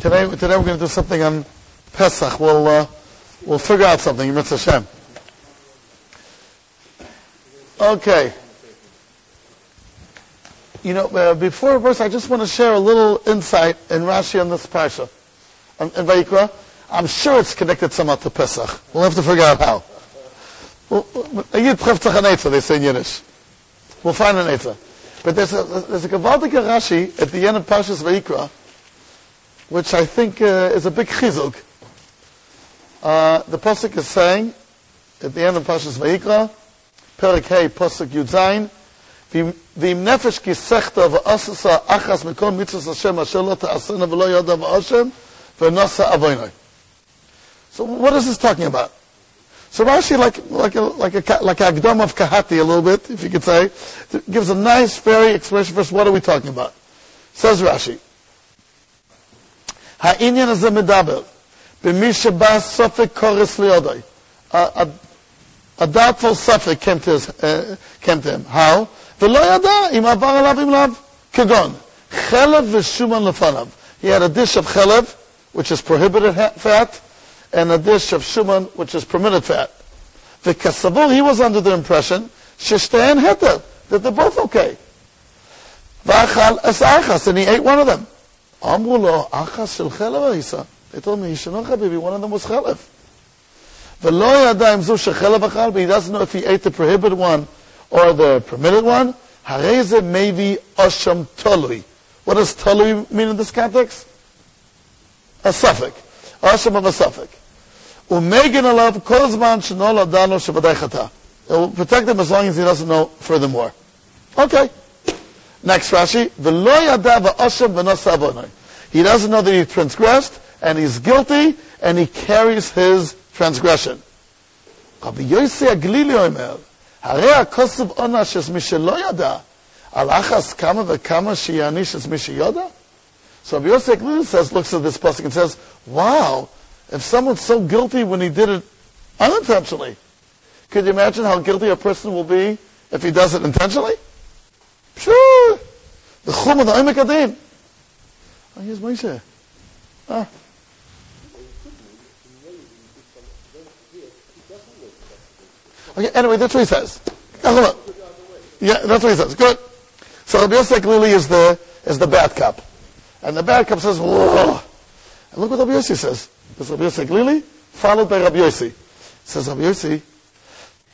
Today, today we're going to do something on Pesach. We'll, uh, we'll figure out something, Mitzvah Hashem. Okay. You know, uh, before verse, I just want to share a little insight in Rashi on this parsha, in Vayikra. I'm sure it's connected somehow to Pesach. We'll have to figure out how. They say in Yiddish. We'll find an answer. But there's a, there's a Gavaldik Rashi at the end of Parshas Vayikra, which I think uh, is a big chizuk. Uh, the Pasuk is saying, at the end of Parshas Vayikra, Perik Hey, Pasuk Yud Zayin, ואם נפש כיסכת ועשת אחס מכל מצווה השם אשר לא תעשנה ולא ידע באשם ונוסע אבוינוי. So what is this talking about? So Rashi, like like a like a like a Agdam of Kahati, a little bit, if you could say, gives a nice, very expression for us. What are we talking about? Says Rashi, Ha'inyan is a medaber, b'mi sheba sofek koris liodai. A doubtful suffix came to his, uh, came to him. How? ולא ידע אם עבר עליו אם לאו. כגון, חלב ושומן לפניו. He had a dish of chelev, which is prohibited fat, and a dish of shuman, which is permitted fat. The kasavul, he was under the impression, shishtayan heter, that they're both okay. V'achal es achas, and he ate one of them. Amru lo, achas shel chelev. They told me, Yishano Habibi, one of them was chelev. V'lo yada im zu shechelev achal, but he doesn't know if he ate the prohibited one or the permitted one. Hareze maybe osham tolui. What does tolui mean in this context? A suffix. Osham of a suffix. Umegan alav kol zman shenol adano shavadai chata. It will protect him as long as he doesn't know furthermore. Okay. Next Rashi. V'lo yadav osham v'nos He doesn't know that he transgressed, and he's guilty, and he carries his transgression. Rabbi Yossi Aglili Omer, הרי הכוסף עונש es מי שלא ידע, על אחס כמה וכמה שיעניש es מי שיודע? So Rabbi Yossi Aglili says, looks at this pasuk and says, wow, if someone's so guilty when he did it unintentionally, could you imagine how guilty a person will be if he does it intentionally? Sure. The chum of the Omek Adin. Oh, here's Moshe. Ah. Okay, anyway, that's what he says. Yeah, that's what he says. Good. So Rabbi Yossi Glili is the, is the bad cup. And the bad cup says, whoa. And look what Rabbi Yossi says. Rabbi Yossi Glili, followed by Rabbi Yossi. Says Rabbi Yossi,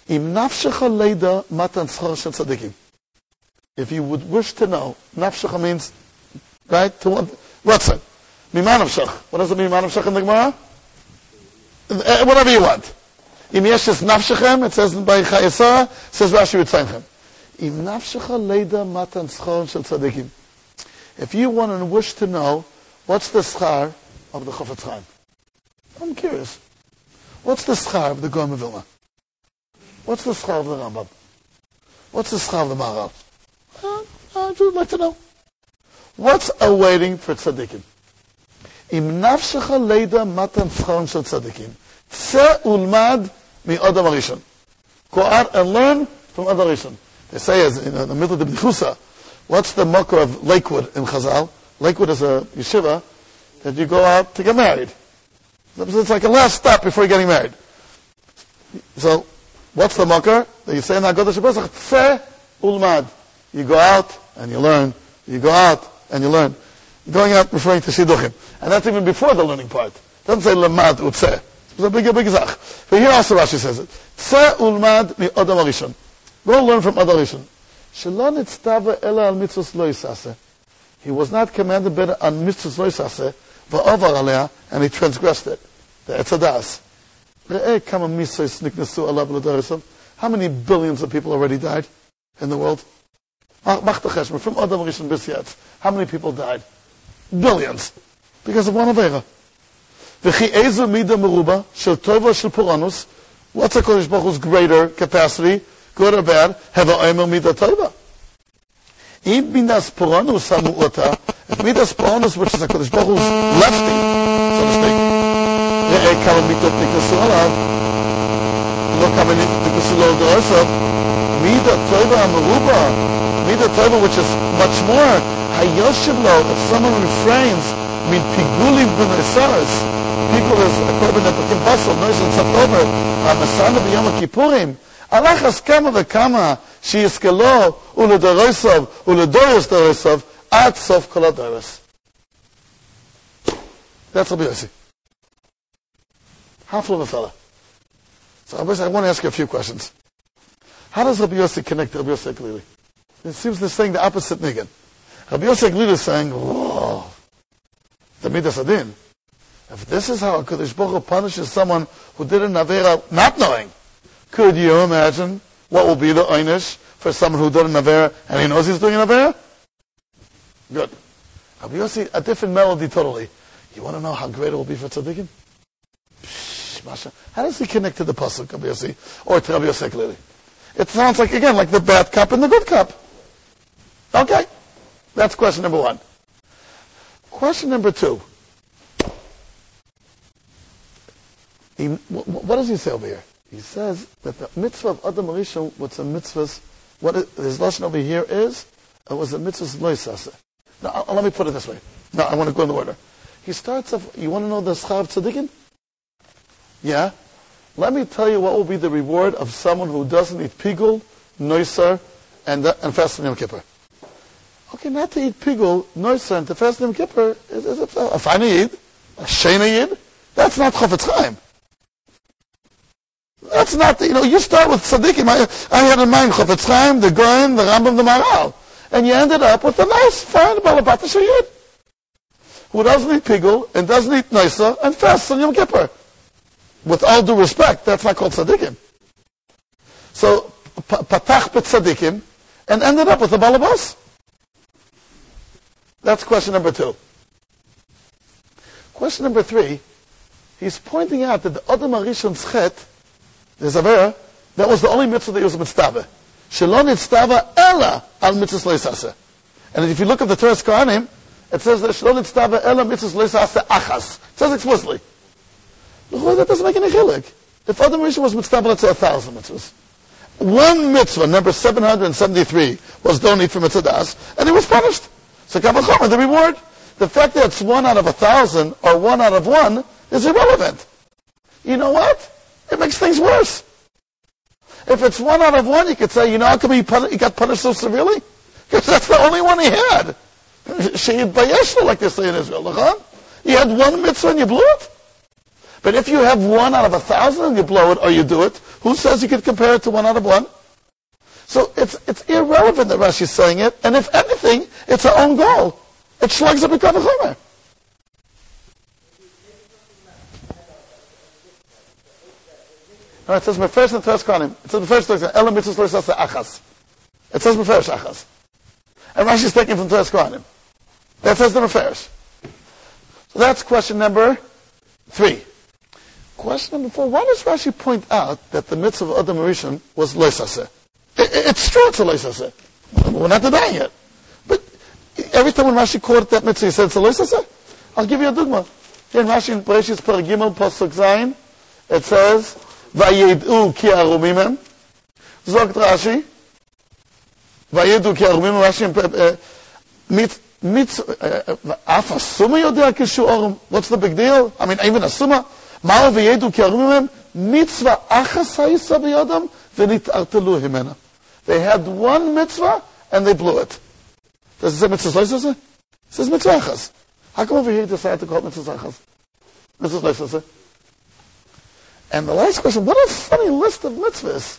Im nafshecha leida matan tzadikim. If you would wish to know, nafshecha means, right, to what, what's it? Mima nafshech. What does it mean, mima nafshech in the Gemara? Uh, whatever you want. Im nafshechem, it says by says Rashi. Im nafshecha leida matan tzadikim. If you want and wish to know, what's the schar of the Chofetz Chaim? I'm curious. What's the schar of the Gaon Vilna? What's the schar of the Rambam? What's the schar of the Maharal? Uh, I'd like to know. What's awaiting for tzaddikim? Im nafshecha leida matan tzchon shel tzaddikim. Tse ulmad mi Adam Arishon. Go out and learn from Adam Arishon. They say as in the middle of the B'chusa, what's the mocker of Lakewood in Chazal? Lakewood is a yeshiva that you go out to get married. It's like a last step before getting married. So, what's the mocker that you say in? Tse ulmad. You go out and you learn. You go out and you learn. Going out referring to Shidduchim. And that's even before the learning part. It doesn't say lemad utse. It's a big, big zach. But here also Rashi says it. Tse ulmad mi Adam Arishon. Go learn from Adam Arishon. Shalon itztava ela al mitzvos lo. He was not commanded better on mitzvos lo and he transgressed it. The Etzadas. How many billions of people already died in the world? From Adam Rishon Bisyatz. How many people died? Billions. Because of one Avera. What's a Kodesh Baruch greater capacity, good or bad? Have a Omer Midah Toiva. if מידס פורענוס, which is HaKadosh Baruch Hu's lefty, so to speak, ראה כמה מידות נכנסו עליו, לא כמה נכנסו לו דורסו, מידה טובה המרובה, Mida Tova, which is much more. Hayoshiv lo, if someone refrains, min pigulim b'nesaras, people is a korban that became basal, noise and satover, masana b'yom kippurim, alachas kama v'kama, שיזכלו ולדורסוב ולדורס דורסוב aad soof kula daay That's Half of a fella. So I, I want to ask you a few questions. How does Rabbi Yossi connect to Rabbi Yossi Glili? It seems they're saying the opposite again. Rabbi Yossi Glili is saying, whoa, the Midas Adin. If this is how a Baruch Hu punishes someone who did an Avera not knowing, could you imagine what will be the Einish for someone who did an Avera and he knows he's doing an Avera? Good. Rabbi Yossi, a different melody totally. You want to know how great it will be for tzaddikim? How does he connect to the pasuk Rabbi Yossi or to Rabbi Yossi Glili? It sounds like again like the bad cup and the good cup. Okay, that's question number one. Question number two. He, what does he say over here? He says that the mitzvah of Adam Rishon, what's a mitzvah, what his lesson over here is, it was a mitzvah loisase. Now, let me put it this way. Now, I want to go in the order. He starts off, you want to know the schar of tzaddikim? Yeah? Let me tell you what will be the reward of someone who doesn't eat pigul, noisar, and, uh, and fast Yom Kippur. Okay, not to eat pigul, noisar, and to fast Yom Kippur is, is a, a fine yid, a shena yid. That's not chofetz chaim. That's not, you know, you start with tzaddikim. I, I had in mind chofetz chaim, the Goin, the Rambam, the Maharal. And you ended up with a nice, fine balabata shayid who doesn't eat pigul and doesn't eat noisa and fasts on Yom Kippur. With all due respect, that's not called tzaddikim. So, patach tzaddikim and ended up with a balabas. That's question number two. Question number three, he's pointing out that the Adam Arishon's chet, there's a vera, that was the only mitzvah that he was mitzvah. Shalom mitzvah ella al mitzvah And if you look at the Toras Kohanim, it says that Shalom Nitztava Ela Mitzvahs Leisase Achas. It says explicitly. Look, That doesn't make any chilik. If Adam Rishon was mitzvah, let's say a thousand mitzvahs. One mitzvah, number 773, was don't eat from mitzvahs, and he was punished. So Kavachom, the reward, the fact that it's one out of a thousand or one out of one is irrelevant. You know what? It makes things worse. If it's one out of one, you could say, you know how come he, pun- he got punished so severely? Because that's the only one he had. Sheyitbayesh like they say in Israel. Huh? You had one mitzvah and you blew it. But if you have one out of a thousand and you blow it or you do it, who says you could compare it to one out of one? So it's, it's irrelevant that Rashi's saying it, and if anything, it's our own goal. It slugs up a Kavachomer. No, it says Mefesh and Toras Kohanim. It says Mefesh and Elam Mitzvah Achas. It says Mefesh Achas. And Rashi is taking from Toras Kohanim. That says the affairs. So that's question number three. Question number four. Why does Rashi point out that the mitzvah of Adam Rishon was loisase? It's true it's a loisase. We're not denying it. But every time when Rashi quoted that mitzvah, he said it's a loisase. I'll give you a dogma. Here in Rashi in Bereshit Paragimel Pasuk Zayin, it says, "Vayed'u ki arumimem." Zogt Rashi, "Vayed'u ki arumimem." Rashi mit אף הסומה יודע כשהוא what's the big deal? I mean, even הסומה, מהו וידעו כי הרים מהם, מצווה אחס היסה בידם, ונתערטלו ממנה. They had one mitzvah, and they blew it. Does it say mitzvah lois It says mitzvah achas. How come over here you decided to call it mitzvah achas? Mitzvah lois And the last question, what a funny list of mitzvahs.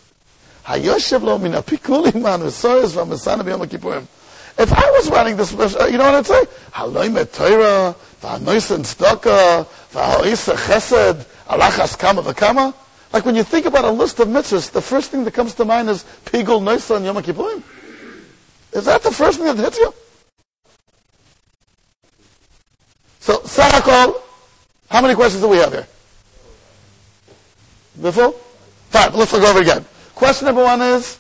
If I was running this, uh, you know what I'd say? Haloime Torah, v'anoisen tzedakah, v'ha'isa chesed, alachas kama v'kama. Like when you think about a list of mitzvahs, the first thing that comes to mind is pigul noisa and yom kippurim. Is that the first thing that hits you? So, Sarakol, how many questions do we have here? Before? Five. Let's look over again. Question number one is,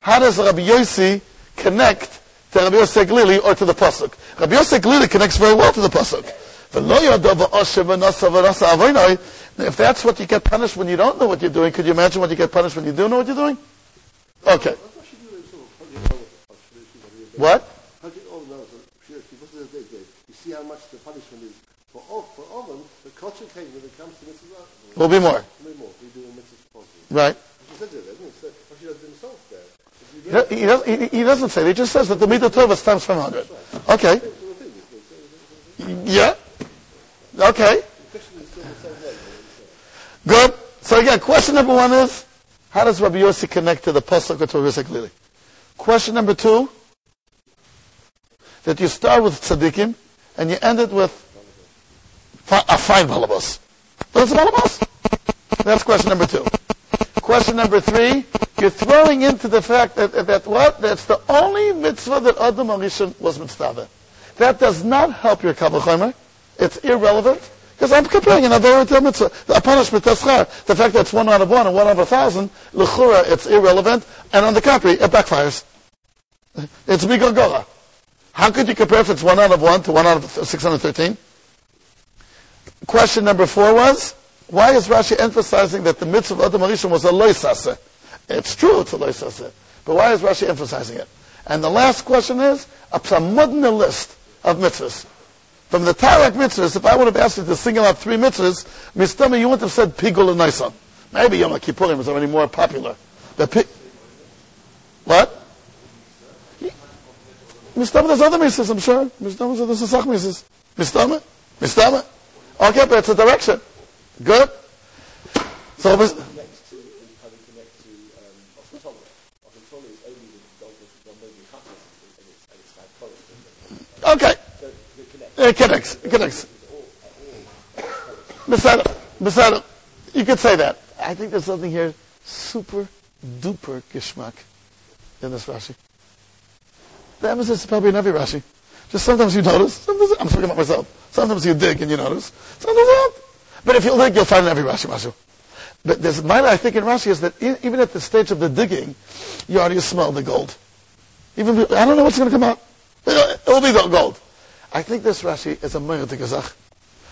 how does Rabbi Yossi connect to Rabbi Yossi Glili or to the Pasuk. Rabbi Yossi Glili connects very well to the Pasuk. If that's what you get punished when you don't know what you're doing, could you imagine what you get punished when you do know what you're doing? Okay. What? You see how much the punishment is for o- for Oven. The culture came when it comes to mitzvah. Will be more. Way more. We do mitzvah. Right. She said that, isn't it? So, she does himself there. If you don't- He, he, doesn't, he, he doesn't say. He just says that the midah tova is times 500. Okay. So the thing is, it's- Yeah. Okay. the question is still the same way. Good. So again, question number one is, how does Rabbi Yossi connect to the pasuk to Rabbi Yossi Glili? Question number two, that you start with tzaddikim and you end it with fi- a fine balabas. A balabas? That's question number two. Question number three, you're throwing into the fact that, that, what? That's the only mitzvah that Adam Arishon was mitzvah. That does not help your Kabbalah. It's irrelevant. Because I'm comparing an Avera to a mitzvah. A punishment, taschar. The fact that it's one out of one and one out of a thousand, l'chura, it's irrelevant. And on the contrary, it backfires. It's migogora. How could you compare if it's one out of one to one out of 613? Question number four was, why is Rashi emphasizing that the mitzvah of Adam Arishon was a loisase? It's true it's a loisase. But why is Rashi emphasizing it? And the last question is, a psamudna list of mitzvahs. From the Tarak mitzvahs, if I would have asked you to single out three mitzvahs, Mistama, you wouldn't have said Pigul and Nisan. Maybe Yom Kippurim was already more popular. The pi- what? Mistama, there's other mitzvahs, I'm sure. Mistama, there's a Sach mitzvahs. Mistama? Mistama? Okay, but it's a direction. Good? So, mis- to, how they connect to um, Osmatola. Osmatola is only the dog that one maybe happens and it's, and it's like colors. okay. So they connect. It connects. It connects. Beside beside you could say that. I think there's something here super duper geschmack in this Rashi. The emphasis is probably in every Rashi. Just sometimes you notice. Sometimes I'm talking about myself. Sometimes you dig and you notice. Sometimes don't. But if you dig, you'll find in every Rashi. But there's mine I think in Rashi is that even at the stage of the digging, you already smell the gold. Even I don't know what's going to come out. It will be gold. I think this Rashi is a Meir Gazach.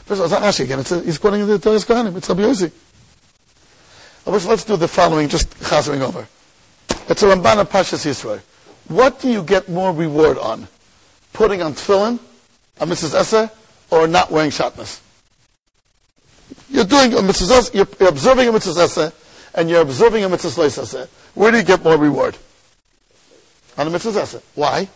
First of all, it's not Rashi again. It's a, he's quoting the Torah's. It's Rabbi Yossi. Let's, do the following, just chazering over. It's a Ramban of Pashas Yisrael. What do you get more reward on? Putting on tefillin, a mitzvas asei, or not wearing shatnez? You're doing a mitzvas asei, you're, you're observing a mitzvas asei, and you're observing a Mrs. Leis Esser. Where do you get more reward? On a mitzvas asei. Why?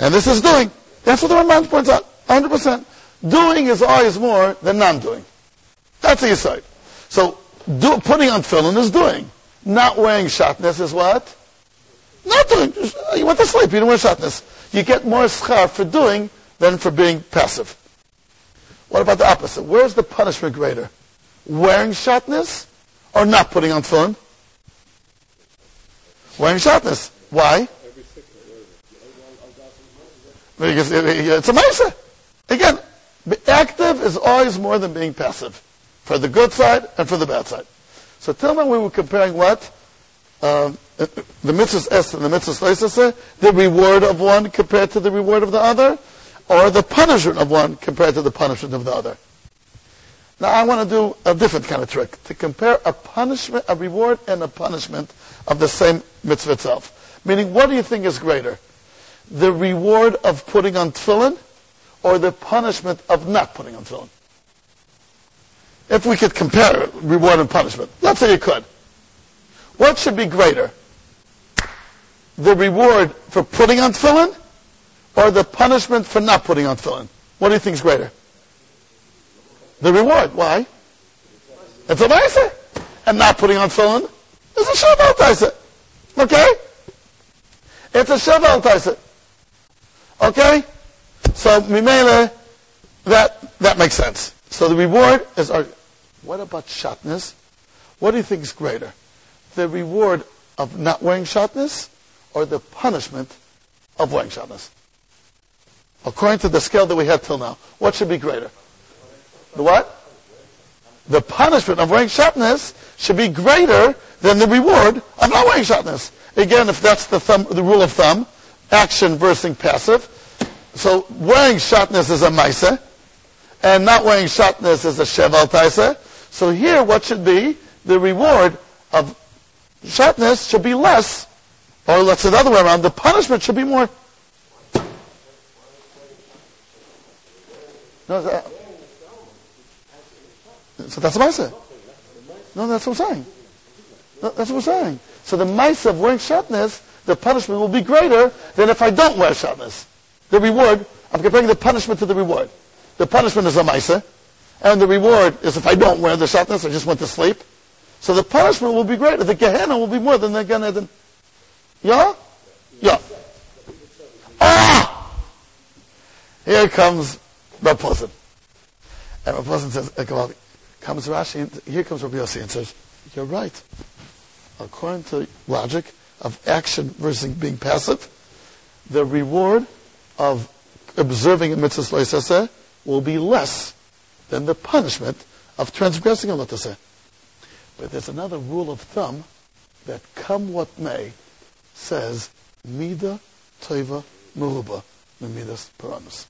And this is doing. That's what the Ramban points out. 100%. Doing is always more than non-doing. That's the aside. So, do, putting on tefillin is doing. Not wearing shatnez is what? Not doing. You went to sleep, you didn't wear shatnez. You get more schar for doing than for being passive. What about the opposite? Where's the punishment greater? Wearing shatnez or not putting on tefillin? Wearing shatnez. Why? It's a ma'aseh. Again, active is always more than being passive, for the good side and for the bad side. So till now we were comparing what um, the mitzvahs es and the mitzvahs leisase, the reward of one compared to the reward of the other, or the punishment of one compared to the punishment of the other. Now I want to do a different kind of trick to compare a punishment, a reward, and a punishment of the same mitzvah itself. Meaning, what do you think is greater? the reward of putting on tefillin or the punishment of not putting on tefillin? If we could compare reward and punishment, let's say you could. What should be greater? The reward for putting on tefillin or the punishment for not putting on tefillin? What do you think is greater? The reward. Why? It's a ma'aser. And not putting on tefillin is a shaval taisa. Okay? It's a shaval taisa. Okay? So, Mimele, that, that makes sense. So the reward is our, what about shatnez? What do you think is greater? The reward of not wearing shatnez or the punishment of wearing shatnez? According to the scale that we have till now, what should be greater? The what? The punishment of wearing shatnez should be greater than the reward of not wearing shatnez. Again, if that's the thumb, the rule of thumb, action versus passive. So wearing shatnez is a maisa, and not wearing shatnez is a sheval taisa. So here, what should be the reward of shatnez should be less oh, Or let's say the other way around, the punishment should be more. No, that, so that's what I. No, that's what I'm saying. No, that's what I'm saying. So the mice of wearing shatnez, the punishment will be greater than if I don't wear shatnez. The reward, I'm comparing the punishment to the reward. The punishment is a mice, and the reward is if I don't wear the shatnez, I just went to sleep. So the punishment will be greater. The Gehenna will be more than the Gan Eden. Yeah? Yeah. Ah! Here comes Puzzle. And Rav says, comes Rashi, here comes Rabbi Yossi and says, you're right. According to logic of action versus being passive, the reward of observing a mitzvah will be less than the punishment of transgressing a loisaseh. But there's another rule of thumb that come what may says mida toiva meruba midas paramus.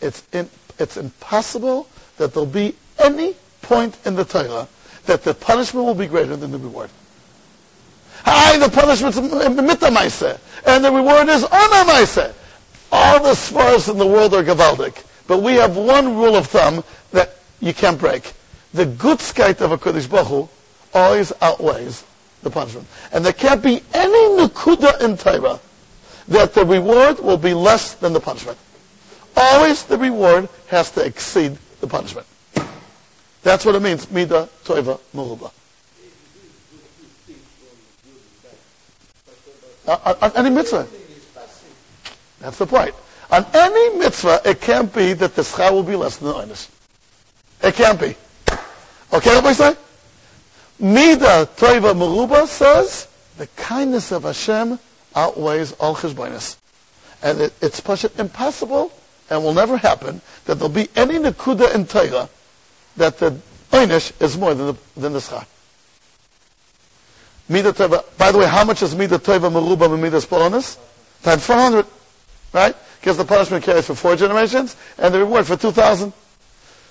It's in, it's impossible that there'll be any point in the Torah that the punishment will be greater than the reward. Hi, the punishment's mitamaise, and the reward is onamaise. All the spars in the world are gavaldik, but we have one rule of thumb that you can't break. The good skite of a Kodesh Baruch always outweighs the punishment. And there can't be any nukuda in Torah that the reward will be less than the punishment. Always the reward has to exceed the punishment. That's what it means, mida toiva muruba. Uh, on, on any mitzvah. That's the point. On any mitzvah, it can't be that the schar will be less than the oinus. It can't be. Okay, what I say? Mida toiva muruba says the kindness of Hashem outweighs all cheshbonis. And it, it's impossible and will never happen that there'll be any nekuda in Torah that the einish is more than the, than the schar. Mida. By the way, how much is mida tova meruba and midas polonis? Times 400, right? Because the punishment carries for four generations and the reward for 2,000.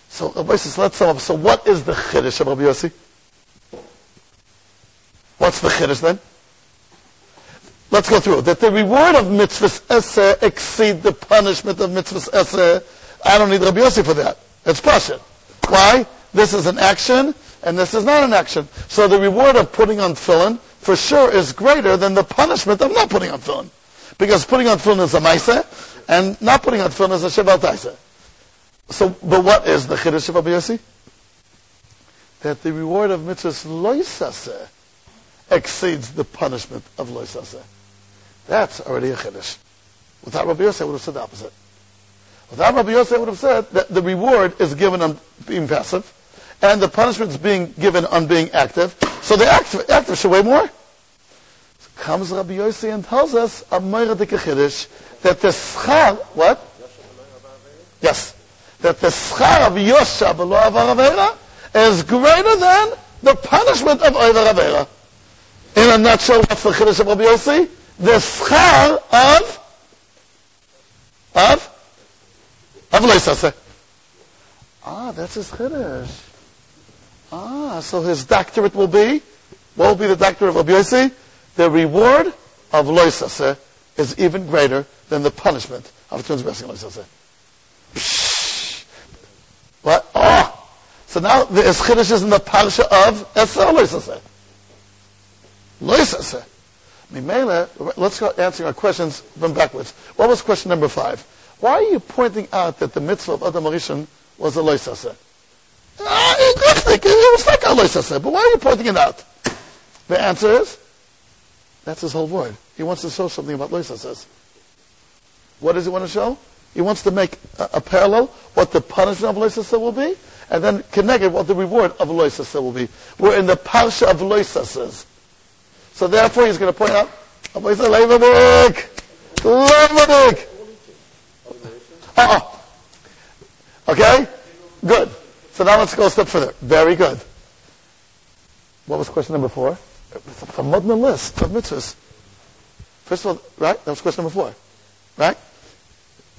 So, uh, Rabbi says, let's sum up. So what is the chiddush of Rabbi Yossi? What's the chiddush then? Let's go through. That the reward of mitzvahs eseh exceed the punishment of mitzvahs eseh. I don't need Rabbi Yossi for that. It's passion. Why? This is an action, and this is not an action. So the reward of putting on tefillin, for sure, is greater than the punishment of not putting on tefillin. Because putting on tefillin is a maise, and not putting on tefillin is a taise. So, but what is the chiddush of Rabbi Yossi? That the reward of mitzvahs loisaseh exceeds the punishment of loisaseh. That's already a chiddush. Without Rabbi Yossi, I would have said the opposite. Without Rabbi Yossi, I would have said that the reward is given on being passive, and the punishment is being given on being active. So the active, active should weigh more. So comes Rabbi Yossi and tells us a that the schar, what? Yes. That the schar of Yosha below Avar is greater than the punishment of Avar Avera. In a nutshell, what's the Chiddush of Rabbi Yossi? the schar of of of Leisase. Ah, that's his chiddush. Ah, so his doctorate will be, what will be the doctorate of Rabbi Yossi? The reward of Leisase is even greater than the punishment of transgressing Leisase. What? Oh! So now the chiddush is in the parsha of Esau Leisase. Leisase. Mimela, let's go answering our questions from backwards. What was question number five? Why are you pointing out that the mitzvah of Adam Rishon was a loisase? Ah, it was like a loisase, but why are you pointing it out? The answer is, that's his whole word. He wants to show something about loisases. What does he want to show? He wants to make a, a parallel what the punishment of loisase will be, and then connect it what the reward of loisase will be. We're in the parsha of loisases. So therefore, he's going to point out, Levadik, Levadik. Oh, okay, good. So now let's go a step further. Very good. What was question number four? It's a modern list of mitzvahs. First of all, right? That was question number four, right?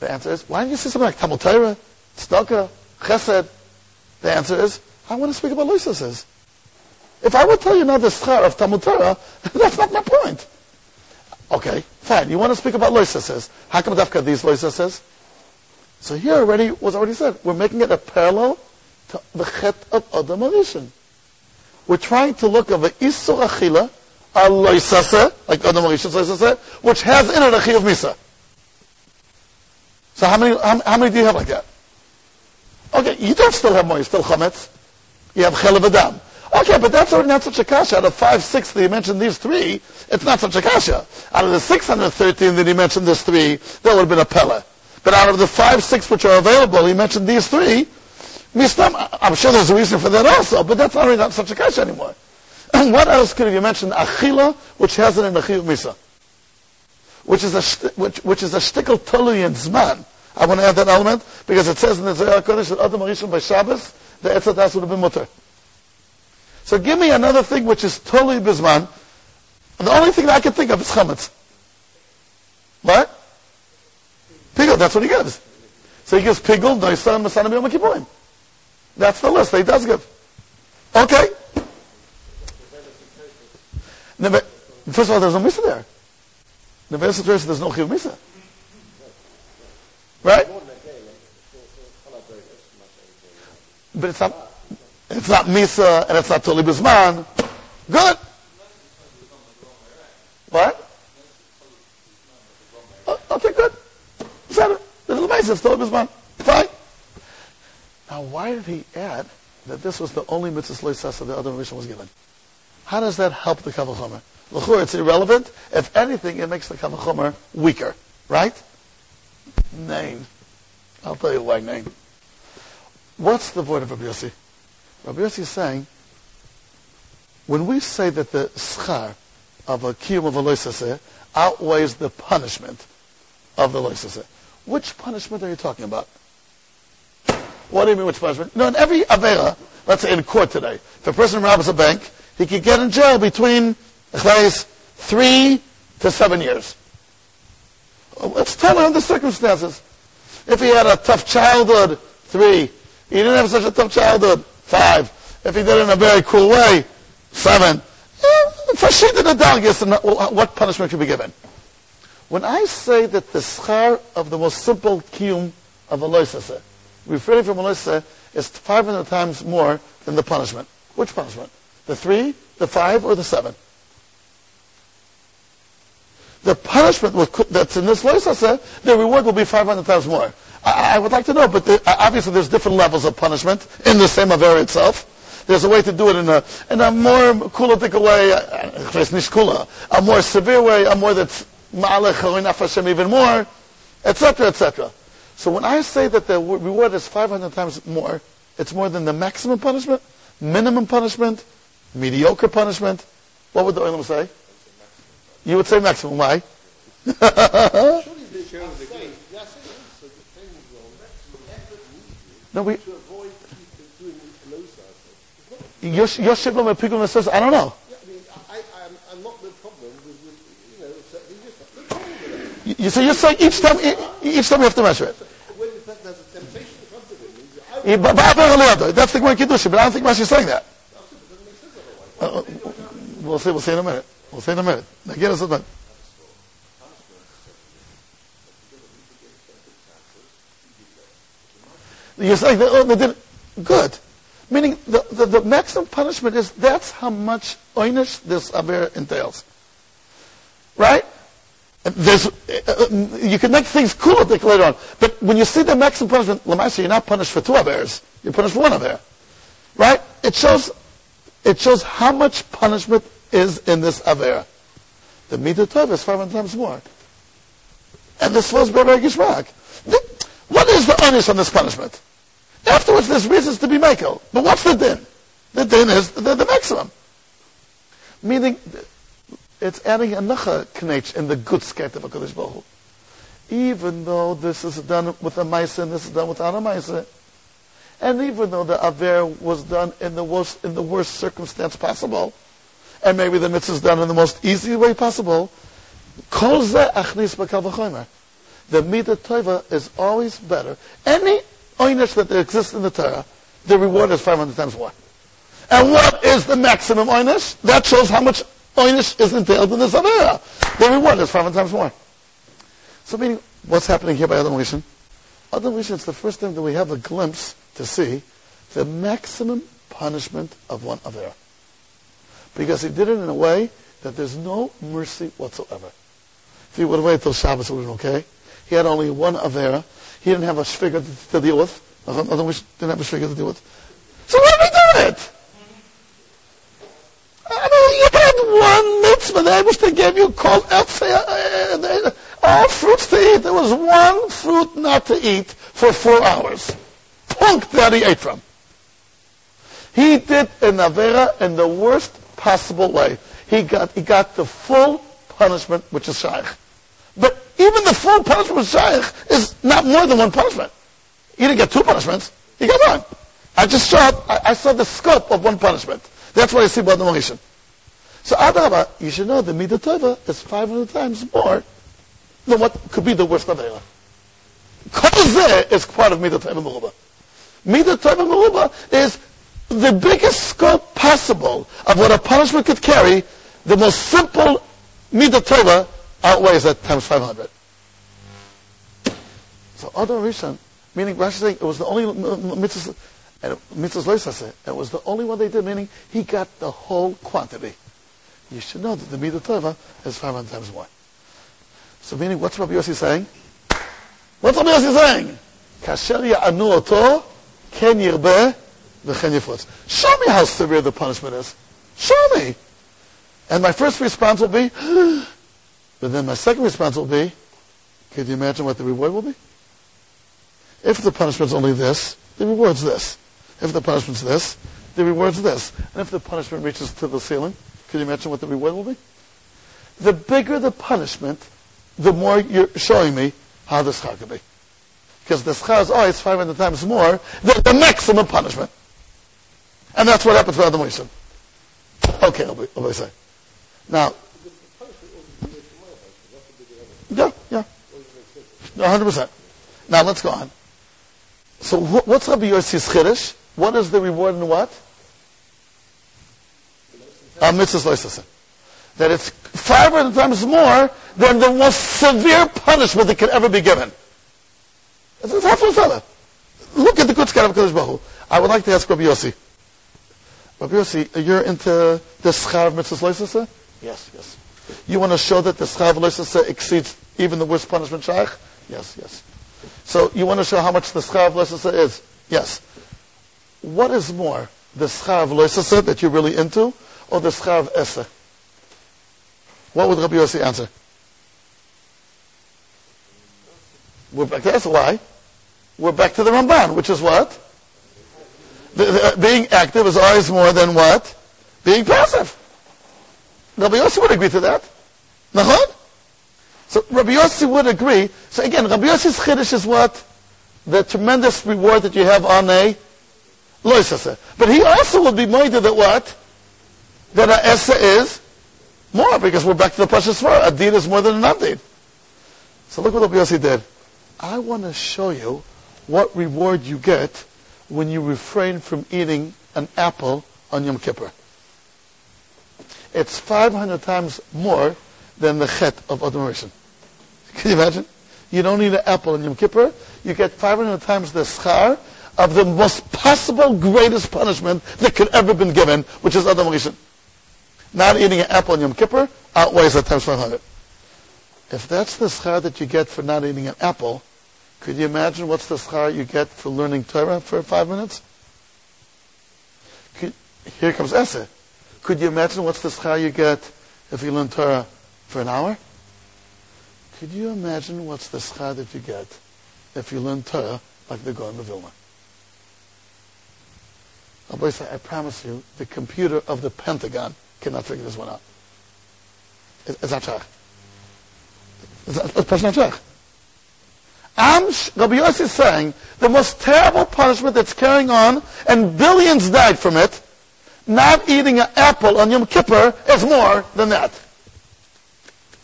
The answer is, why don't you say something like Talmud Torah, Tzedakah, Chesed? The answer is, I want to speak about Lysases. If I would tell you now the schar of Talmud Torah, that's not my point. Okay, fine. You want to speak about loisases. How come dafka these loisases? So here already was already said. We're making it a parallel to the chet of Adam Arishan. We're trying to look at the Isur Achila, a loisase, like Adam Arishan's loisase, which has in it a of Misa. So how many, how, how, many do you have like that? Okay, you don't still have more, you still chametz. You have chel Adam. Okay, but that's already not such a kasha. Out of five, six that you mentioned these three, it's not such a kasha. Out of the 613 that he mentioned this three, that would have been a pella. But out of the five, six which are available, he mentioned these three. I'm sure there's a reason for that also, but that's already not such a kasha anymore. And what else could you mentioned? Achila, which has it in the misa. Which is a, which, which is a shtickle tolu in zman. I want to add that element, because it says in the Zohar Kodesh that Adam Arishon by Shabbos, the Etzadas would have been mutter. So give me another thing which is totally bisman. The only thing that I can think of is chametz. What? Pigel, that's what he gives. So he gives pigel, noisan, masanam, yom kippurim. That's the list that he does give. Okay. First of all, there's no misa there. Never situation, there's no chiv misa. Right? But it's not. It's not Misa and it's not Tuli Bisman. Good. What? Oh, okay, good. Better. This is Misa, it's Tuli Bisman. Fine. Now, why did he add that this was the only mitzvah loisasa the other mission was given? How does that help the Kavachomer? L'chur, it's irrelevant. If anything, it makes the Kavachomer weaker. Right? Name. I'll tell you why name. What's the word of Rabbi Yossi? Rabbi Yossi is saying, when we say that the schar of a kiyum of a loisaseh outweighs the punishment of the loisaseh, which punishment are you talking about? What do you mean which punishment? No, in every avera, let's say in court today, if a person robs a bank, he could get in jail between three to seven years. Oh, Let's tell him the circumstances. If he had a tough childhood, three. He didn't have such a tough childhood, Five. If he did it in a very cool way, seven. For she Shita the delegates, uh, what punishment could be given? When I say that the schar of the most simple kiyum of a loisase, refraining from a is 500 times more than the punishment. Which punishment? The three, the five, or the seven? The punishment that's in this loisase, the reward will be 500 times more. I, I would like to know, but the, obviously there's different levels of punishment in the same Avera itself. There's a way to do it in a, in a more kulatik way, uh, a more severe way, a more that's even more, etc., etc. So when I say that the reward is 500 times more, it's more than the maximum punishment, minimum punishment, mediocre punishment. What would the Olam say? You would say maximum. Why? No, we. Your shiblam and pigum says, I don't know. You You, so you're saying each time, each time you have to measure it. That's the one Kiddush, but I don't think Mashi's saying that. Uh, we'll see, we'll see in a minute. We'll see in a minute. Now get us a minute. You're saying oh, they did good. Meaning the, the, the, maximum punishment is that's how much oinish this aver entails. Right? There's, uh, you can make things cool later on. But when you see the maximum punishment, Lamaisa, you're not punished for two avers. You're punished for one aver. Right? It shows, it shows how much punishment is in this Avera. The midah tov is 500 times more. And this was Berber Gishmak. What is the onus on this punishment? Afterwards, there's reasons to be Michael. But what's the din? The din is the, the maximum. Meaning, it's adding a nacha knech in the good skate of HaKadosh Baruch Hu. Even though this is done with a maisa and this is done without a maisa, and even though the aver was done in the worst, in the worst circumstance possible, and maybe the mitzvah is done in the most easy way possible, kol achnis b'kal The midah tova is always better. Any oinish that exists in the Torah, the reward is 500 times more. And what is the maximum oinish? That shows how much Oynish is entailed in the Zavera. The reward is five times more. So meaning, what's happening here by Adam Rishon? Adam Rishon, it's the first time that we have a glimpse to see the maximum punishment of one Avera. Because he did it in a way that there's no mercy whatsoever. If he would have waited till Shabbos, it would have been okay. He had only one Avera. He didn't have a shviga to, to deal with. Adam Rishon didn't have a shviga to deal with. So did he do it? I mean, you had one mitzvah. The Abishter gave you called uh, uh, all fruits to eat. There was one fruit not to eat for four hours. Punk that he ate from. He did an Avera in the worst possible way. He got, he got the full punishment, which is Shaykh. But even the full punishment with Shaykh is not more than one punishment. He didn't get two punishments. He got one. I just saw, I, I saw the scope of one punishment. That's what I see about the Mauritian. So Adarabah, you should know the Midah is 500 times more than what could be the worst Avera. Kol is part of Midah Tova Meruba. Midah Meruba is the biggest scope possible of what a punishment could carry. The most simple Midah outweighs that times 500. So other reason, meaning Rashi saying it was the only mitzvah, mitzvahs it was the only one they did, meaning he got the whole quantity you should know that the Midah is 500 times more. So meaning, what's Rabbi Yossi saying? What's Rabbi Yossi saying? Kasher ya'anu oto, ken yirbeh. Show me how severe the punishment is. Show me. And my first response will be, but then my second response will be, can you imagine what the reward will be? If the punishment's only this, the reward's this. If the punishment's this, the reward's this. And if the punishment reaches to the ceiling, can you imagine what the reward will be? The bigger the punishment, the more you're showing me how the schar can be. Because the schar is always 500 times more than the maximum punishment. And that's what happens with Adam Rishon. Okay, I'll saying. Now, yeah, yeah. 100%. Now let's go on. So what's Rabbi Yossi's chiddush? What is the reward in what? uh, mitzvahs That it's 500 times more than the most severe punishment that could ever be given. It's a tough fella. Look at the good sky of Kodesh Baruch I would like to ask Rabbi Yossi. Rabbi Yossi, you're into the schar of mitzvahs Yes, yes. You want to show that the schar of exceeds even the worst punishment shaykh? Yes, yes. So you want to show how much the schar of is? Yes. What is more, the schar of that you're really into, or the schar of Esa? What would Rabbi Yossi answer? We're back to Esa. Why? We're back to the Ramban, which is what? The, uh, being active is always more than what? Being passive. Rabbi Yossi would agree to that. Nahon? So Rabbi Yossi would agree. So again, Rabbi Yossi's chiddush is what? The tremendous reward that you have on a loisase. But he also would be minded that what? That a Esa is more, because we're back to the Pashas Svara. A deed is more than an deed. So look what Rabbi Yossi did. I want to show you what reward you get when you refrain from eating an apple on Yom Kippur. It's 500 times more than the chet of Adam Rishon. Can you imagine? You don't eat an apple on Yom Kippur. You get 500 times the schar of the most possible greatest punishment that could ever been given, which is Adam. Not eating an apple on Yom Kippur outweighs that times 500. If that's the schar that you get for not eating an apple, could you imagine what's the schar you get for learning Torah for five minutes? Could, here comes Esa. Could you imagine what's the schar you get if you learn Torah for an hour? Could you imagine what's the schar that you get if you learn Torah like the Gaon of Vilna? Oh, I promise you, the computer of the Pentagon cannot figure this one out. It's not. It's not Shach. Am, Rabbi Yossi is saying the most terrible punishment that's carrying on, and billions died from it, not eating an apple on Yom Kippur is more than that.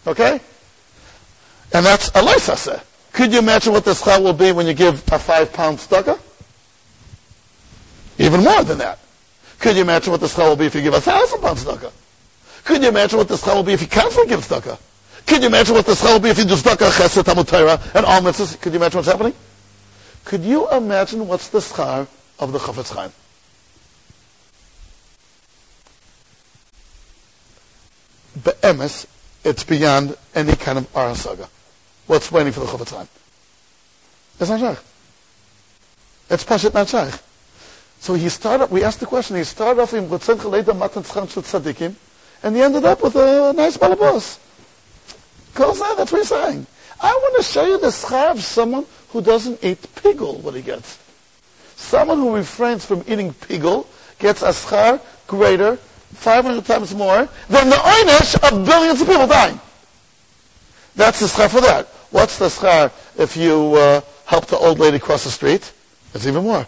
Okay? And that's a loisase. Could you imagine what the schar will be when you give a five pound stucker? Even more than that. Could you imagine what the schar will be if you give a thousand pounds tzedakah? Could you imagine what the schar will be if you constantly give tzedakah? Could you imagine what the schar will be if you do tzedakah, chesed, Talmud Torah, and all mitzvahs? Could you imagine what's happening? Could you imagine what's the schar of the Chafetz Chaim? Be'emes, it's beyond any kind of arasaga. What's waiting for the Chafetz Chaim? It's not shaykh. It's Pashat not shaykh. So he started, we asked the question, he started off in B'tzim Chaleda Matan Tzcham Shul Tzadikim, and he ended up with a nice balabos. On, that's what he's saying. I want to show you the schar of someone who doesn't eat pigul, what he gets. Someone who refrains from eating pigul gets a schar greater, 500 times more, than the einish of billions of people dying. That's the schar for that. What's the schar if you uh, help the old lady cross the street? It's even more.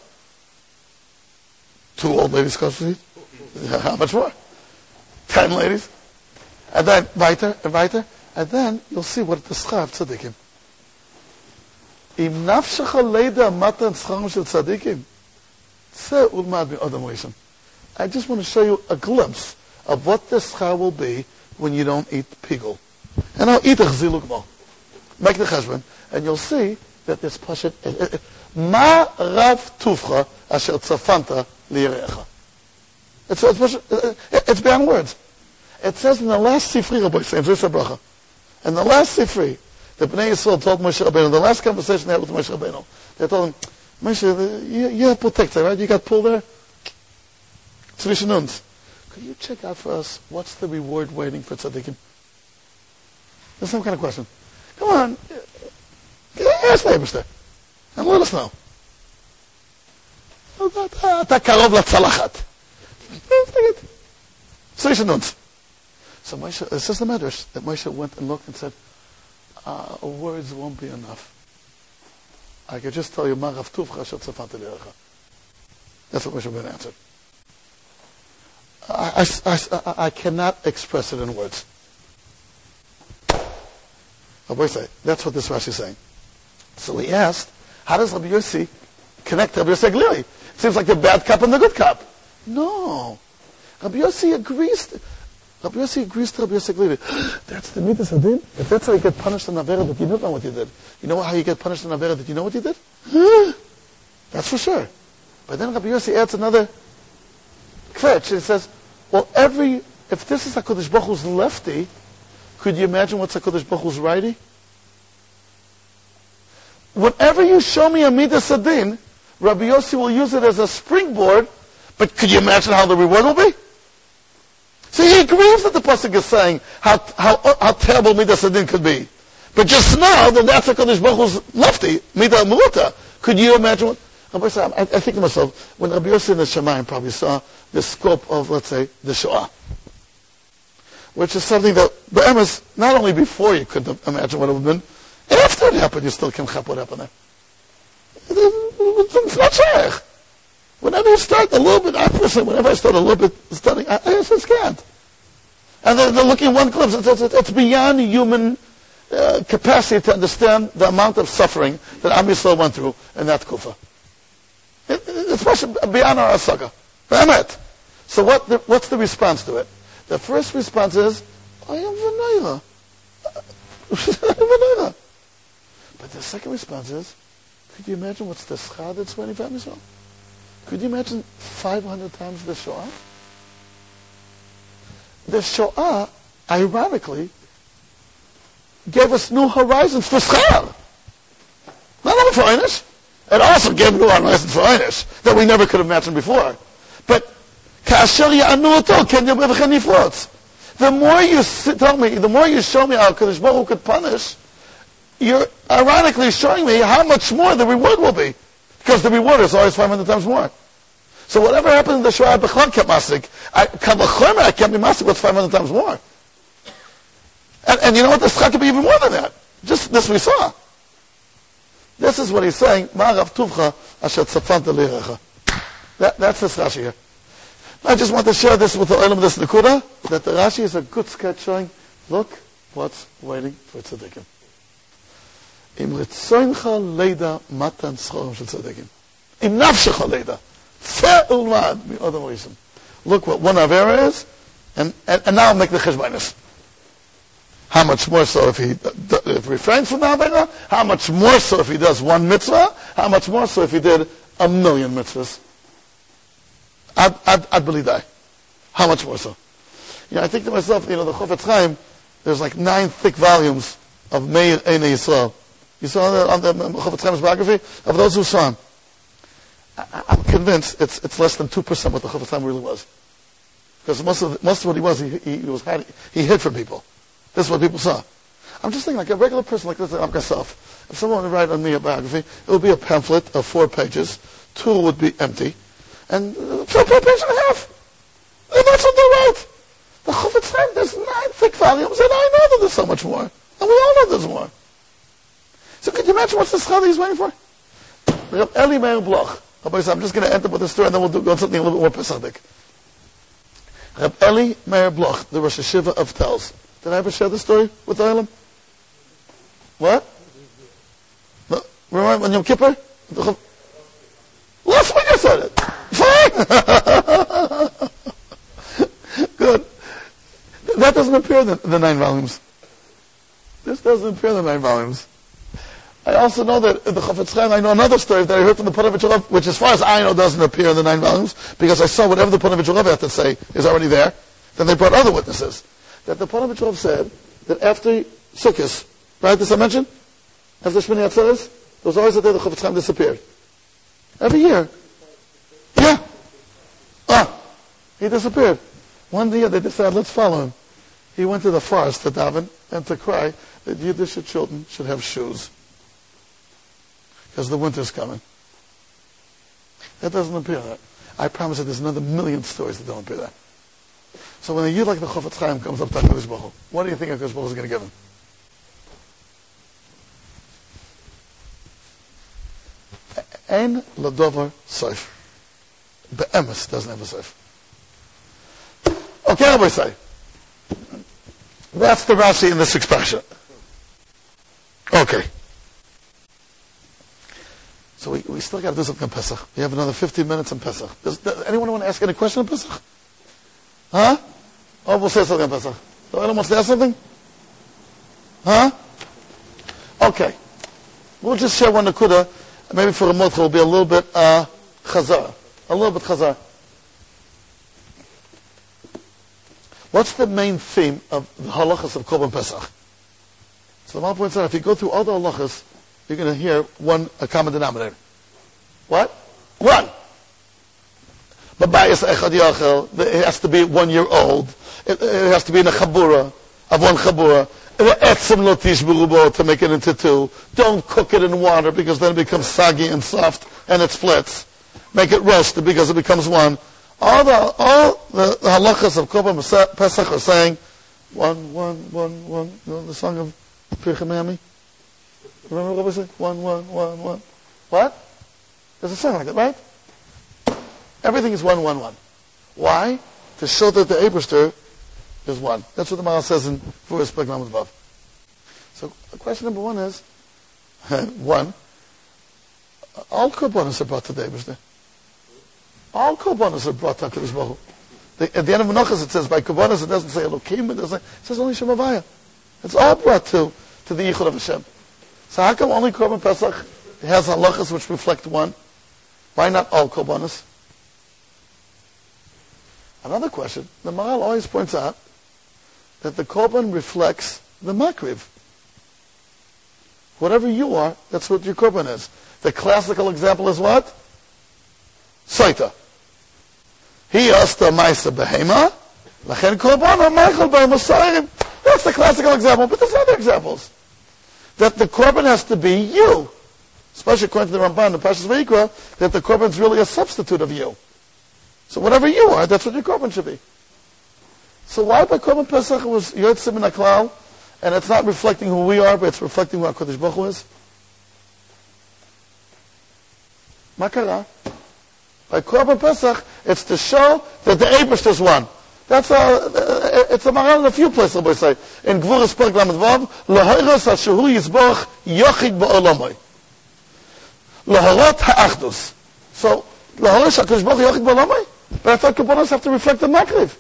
Two old ladies cross the street? How much more? Ten ladies? And then, weiter, and weiter, and then you'll see what the schar of tzaddikim. אם נפשך לידע מתן שכרם של צדיקים, צא ולמד מאדם ראשון. I just want to show you a glimpse of what the schar will be when you don't eat pigul. And I'll eat a chziluk mo. Make the cheshbon, and you'll see that this pashat, מה רב טובך אשר צפנת ליראיך. It's, it's, it's beyond words. It says in the last Sifri, Rabbi Saint Bracha, in the last Sifri, the Bnei Yisrael told Moshe Rabbeinu, the last conversation they had with Moshe Rabbeinu, they told him, Moshe, you, you have protector, right? You got pulled there? Zwischen uns. Could you check out for us what's the reward waiting for tzaddikim? That's some kind of question. Come on. Ask the and let us know. אתה קרוב לצלחת. Zwischen uns. So Moshe, it says the Medrash that Moshe went and looked and said, uh, words won't be enough. I could just tell you, That's what Moshe Ben answered. I, I, I, I, cannot express it in words. Rabbi that's what this Rashi is saying. So he asked, how does Rabbi Yossi connect to Rabbi Yossi Glili? It seems like the bad cup and the good cup. No. Rabbi Yossi agrees. Rabbi Yossi agrees to Rabbi Yossi Glili. That's the midas adin. If that's how you get punished in Avera that you don't know what you did. You know how you get punished in Avera that you know what you did? that's for sure. But then Rabbi Yossi adds another kvetch. He says, well, every, if this is HaKadosh Baruch Hu's lefty, could you imagine what's HaKadosh Baruch Hu's righty? Whenever you show me a Midas Adin, Rabbi Yossi will use it as a springboard, but could you imagine how the reward will be? So he agrees that the Pasuk is saying how, how, how terrible Midas Adin could be. But just now, the that's HaKadosh Baruch Hu's lefty, Midah Muruta. Could you imagine what? I, I think to myself, when Rabbi Yossi in the Shemayim probably saw the scope of, let's say, the Shoah. Which is something that, Be'emes, not only before you couldn't imagine what it would have been, after it happened, you still can't help what happened there. It's not shaykh. Whenever you start a little bit, I personally, whenever I start a little bit studying, I, I just can't. And they're, they're looking one glimpse. It's, it's, it's beyond human uh, capacity to understand the amount of suffering that Am Yisrael went through in that kufa. It, it's beyond our asaga. Be'emet. So what the, what's the response to it? The first response is, I am. Vanayra. But the second response is, could you imagine what's the schar that's 25 years old? Could you imagine 500 times the Shoah? The Shoah, ironically, gave us new horizons for schar. Not only for Einish, it also gave new horizons for Einish that we never could have imagined before. But כאשר יענו אותו, כן ירבה וכן יפרוץ. The more you tell me, the more you show me how Kadosh Baruch Hu could punish, you're ironically showing me how much more the reward will be. Because the reward is always 500 times more. So whatever happened in the Shoah Bechlal kept masik. I I can't be masik what's 500 times more. And, and you know what? The schar could be even more than that. Just this we saw. This is what he's saying. That, that's this Rashi here. I just want to share this with the Olam this Nakuda, that the Rashi is a good sketch showing, look what's waiting for tzaddikim. Ritzoincha leida matan schorim shel tzaddikim. Im nafshecha leida. Tseh ulmad mi odom rishon. Look what one avera is, And, and, and now make the cheshbonis. How much more so if he uh, if refrains from the Havana? How much more so if he does one mitzvah? How much more so if he did a million mitzvahs? I'd, I'd, I'd believe that. How much more so? You know, I think to myself, you know, the Chofetz Chaim, there's like nine thick volumes of Meir Einei Yisrael. You saw that on the Chofetz Chaim's biography? Of those who saw him. I, am convinced it's, it's less than 2% what the Chofetz Chaim really was. Because most of, most of what he was, he, he, was hiding, he hid from people. This is what people saw. I'm just thinking, like a regular person like this, like myself, if someone would write on me a biography, it would be a pamphlet of four pages, two would be empty, and uh, four page and a half. And that's what they wrote. The Chofetz Chaim, there's nine thick volumes, and I know that there's so much more. And we all know there's more. So could you imagine what's the schar he's waiting for? Eli Meir Bloch. I'm just going to end up with the story, and then we'll do, go on something a little bit more Pesadik. Rab Eli Meir Bloch, the Rosh Hashiva of Telz. Did I ever share the story with Olam? What? Remember on Yom Kippur? Last week I said it. Fine. Good. That doesn't appear in the, the, nine volumes. This doesn't appear in the nine volumes. I also know that in the Chofetz Chaim, I know another story that I heard from the Ponevezher which as far as I know doesn't appear in the nine volumes, because I saw whatever the Ponevezher had to say is already there. Then they brought other witnesses that the Paravitchov said that after Sukkot, right, this I mentioned? After Shmini Atzeres, there was always a day the Chofetz Chaim disappeared. Every year. Yeah. Ah, he disappeared. One year they decided, let's follow him. He went to the forest to daven and to cry that Yiddish children should have shoes. Because the winter's coming. That doesn't appear there. I promise that there's another million stories that don't appear there. So when a yid like the Chofetz Chaim comes up to HaKadosh Baruch what do you think HaKadosh Baruch is going to give him? Ein ladover soif. Be'emes doesn't have a soif. Okay, Rabbi say. That's the Rashi in this expression. Okay. So we, we still got to do something on Pesach. We have another 15 minutes on Pesach. Does, does anyone want to ask any question on Pesach? Huh? Oh, we'll say something Pesach. So anyone wants to ask something? Huh? Okay. We'll just share one nakuda. Maybe for a month it will be a little bit uh, chazar. A little bit chazar. What's the main theme of the halachas of Korban Pesach? So the Mal points out, if you go through all the halachas, you're going to hear one, a common denominator. What? One. Babayas echad it has to be one year old. It, it has to be in a chabura, of one chabura. To make it into two. Don't cook it in water because then it becomes soggy and soft and it splits. Make it roasted because it becomes one. All the all the, the halachas of Korban Pesach are saying one, one, one, one. You know the song of Pirchemami? Remember what we say? One, one, one, one. What? A sound like that, right? Everything is one, one, one. Why? To show that the Abrister is one. That's what the Maharal says in Furis Paglam above. So question number one is, one, all korbanos are brought to the Abrister. All korbanos are brought to HaKadosh Baruch At the end of Menachas it says, by korbanos it doesn't say Elokim, it, doesn't, it says only Shemavaya. It's all brought to, to the Yichud of Hashem. So how come only Korban Pesach has halachas which reflect one? Why not all korbanos? Another question, the Maharal always points out that the korban reflects the makriv. Whatever you are, that's what your korban is. The classical example is what? Saita. He asked the Maisa Behema, Lachen korban Michael Behemosayim. That's the classical example, but there's other examples. That the korban has to be you. Especially according to the Ramban, the Pashas Vayikra, that the korban is really a substitute of you. So whatever you are, that's what your korban should be. So why by korban Pesach was Yotzim in Aklal, and it's not reflecting who we are, but it's reflecting who HaKadosh Baruch Hu is? Makara. By korban Pesach, it's to show that the Abish is one. That's a, uh, it's a Maharal in a few places, I say. In Gvuras Perk Lamed Vav, Lahoiros HaShehu Yizborach Yochid Ba'olamai. Lahorot Ha'achdus. So, Lahoiros HaKadosh Baruch Yochid Ba'olamai? But I thought Kabbalas have to reflect the Makriv.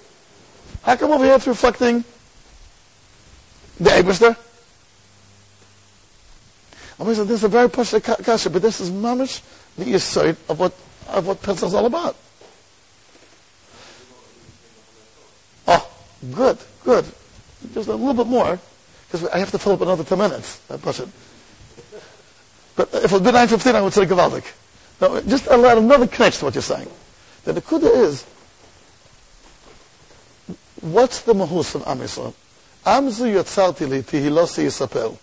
How come over here it's reflecting the Eberster? I mean, this is a very push kasha, but this is mamish the yisoid of what of what Pesach is all about. Good, good. Just a little bit more, because I have to fill up another 10 minutes. I push it. But if it had been 9.15, I would say Gavaldik. Now, just another connection to what you're saying. The Nakuda is, what's the mahus of Am? Amzu yatzarti li tihilosi yisapel.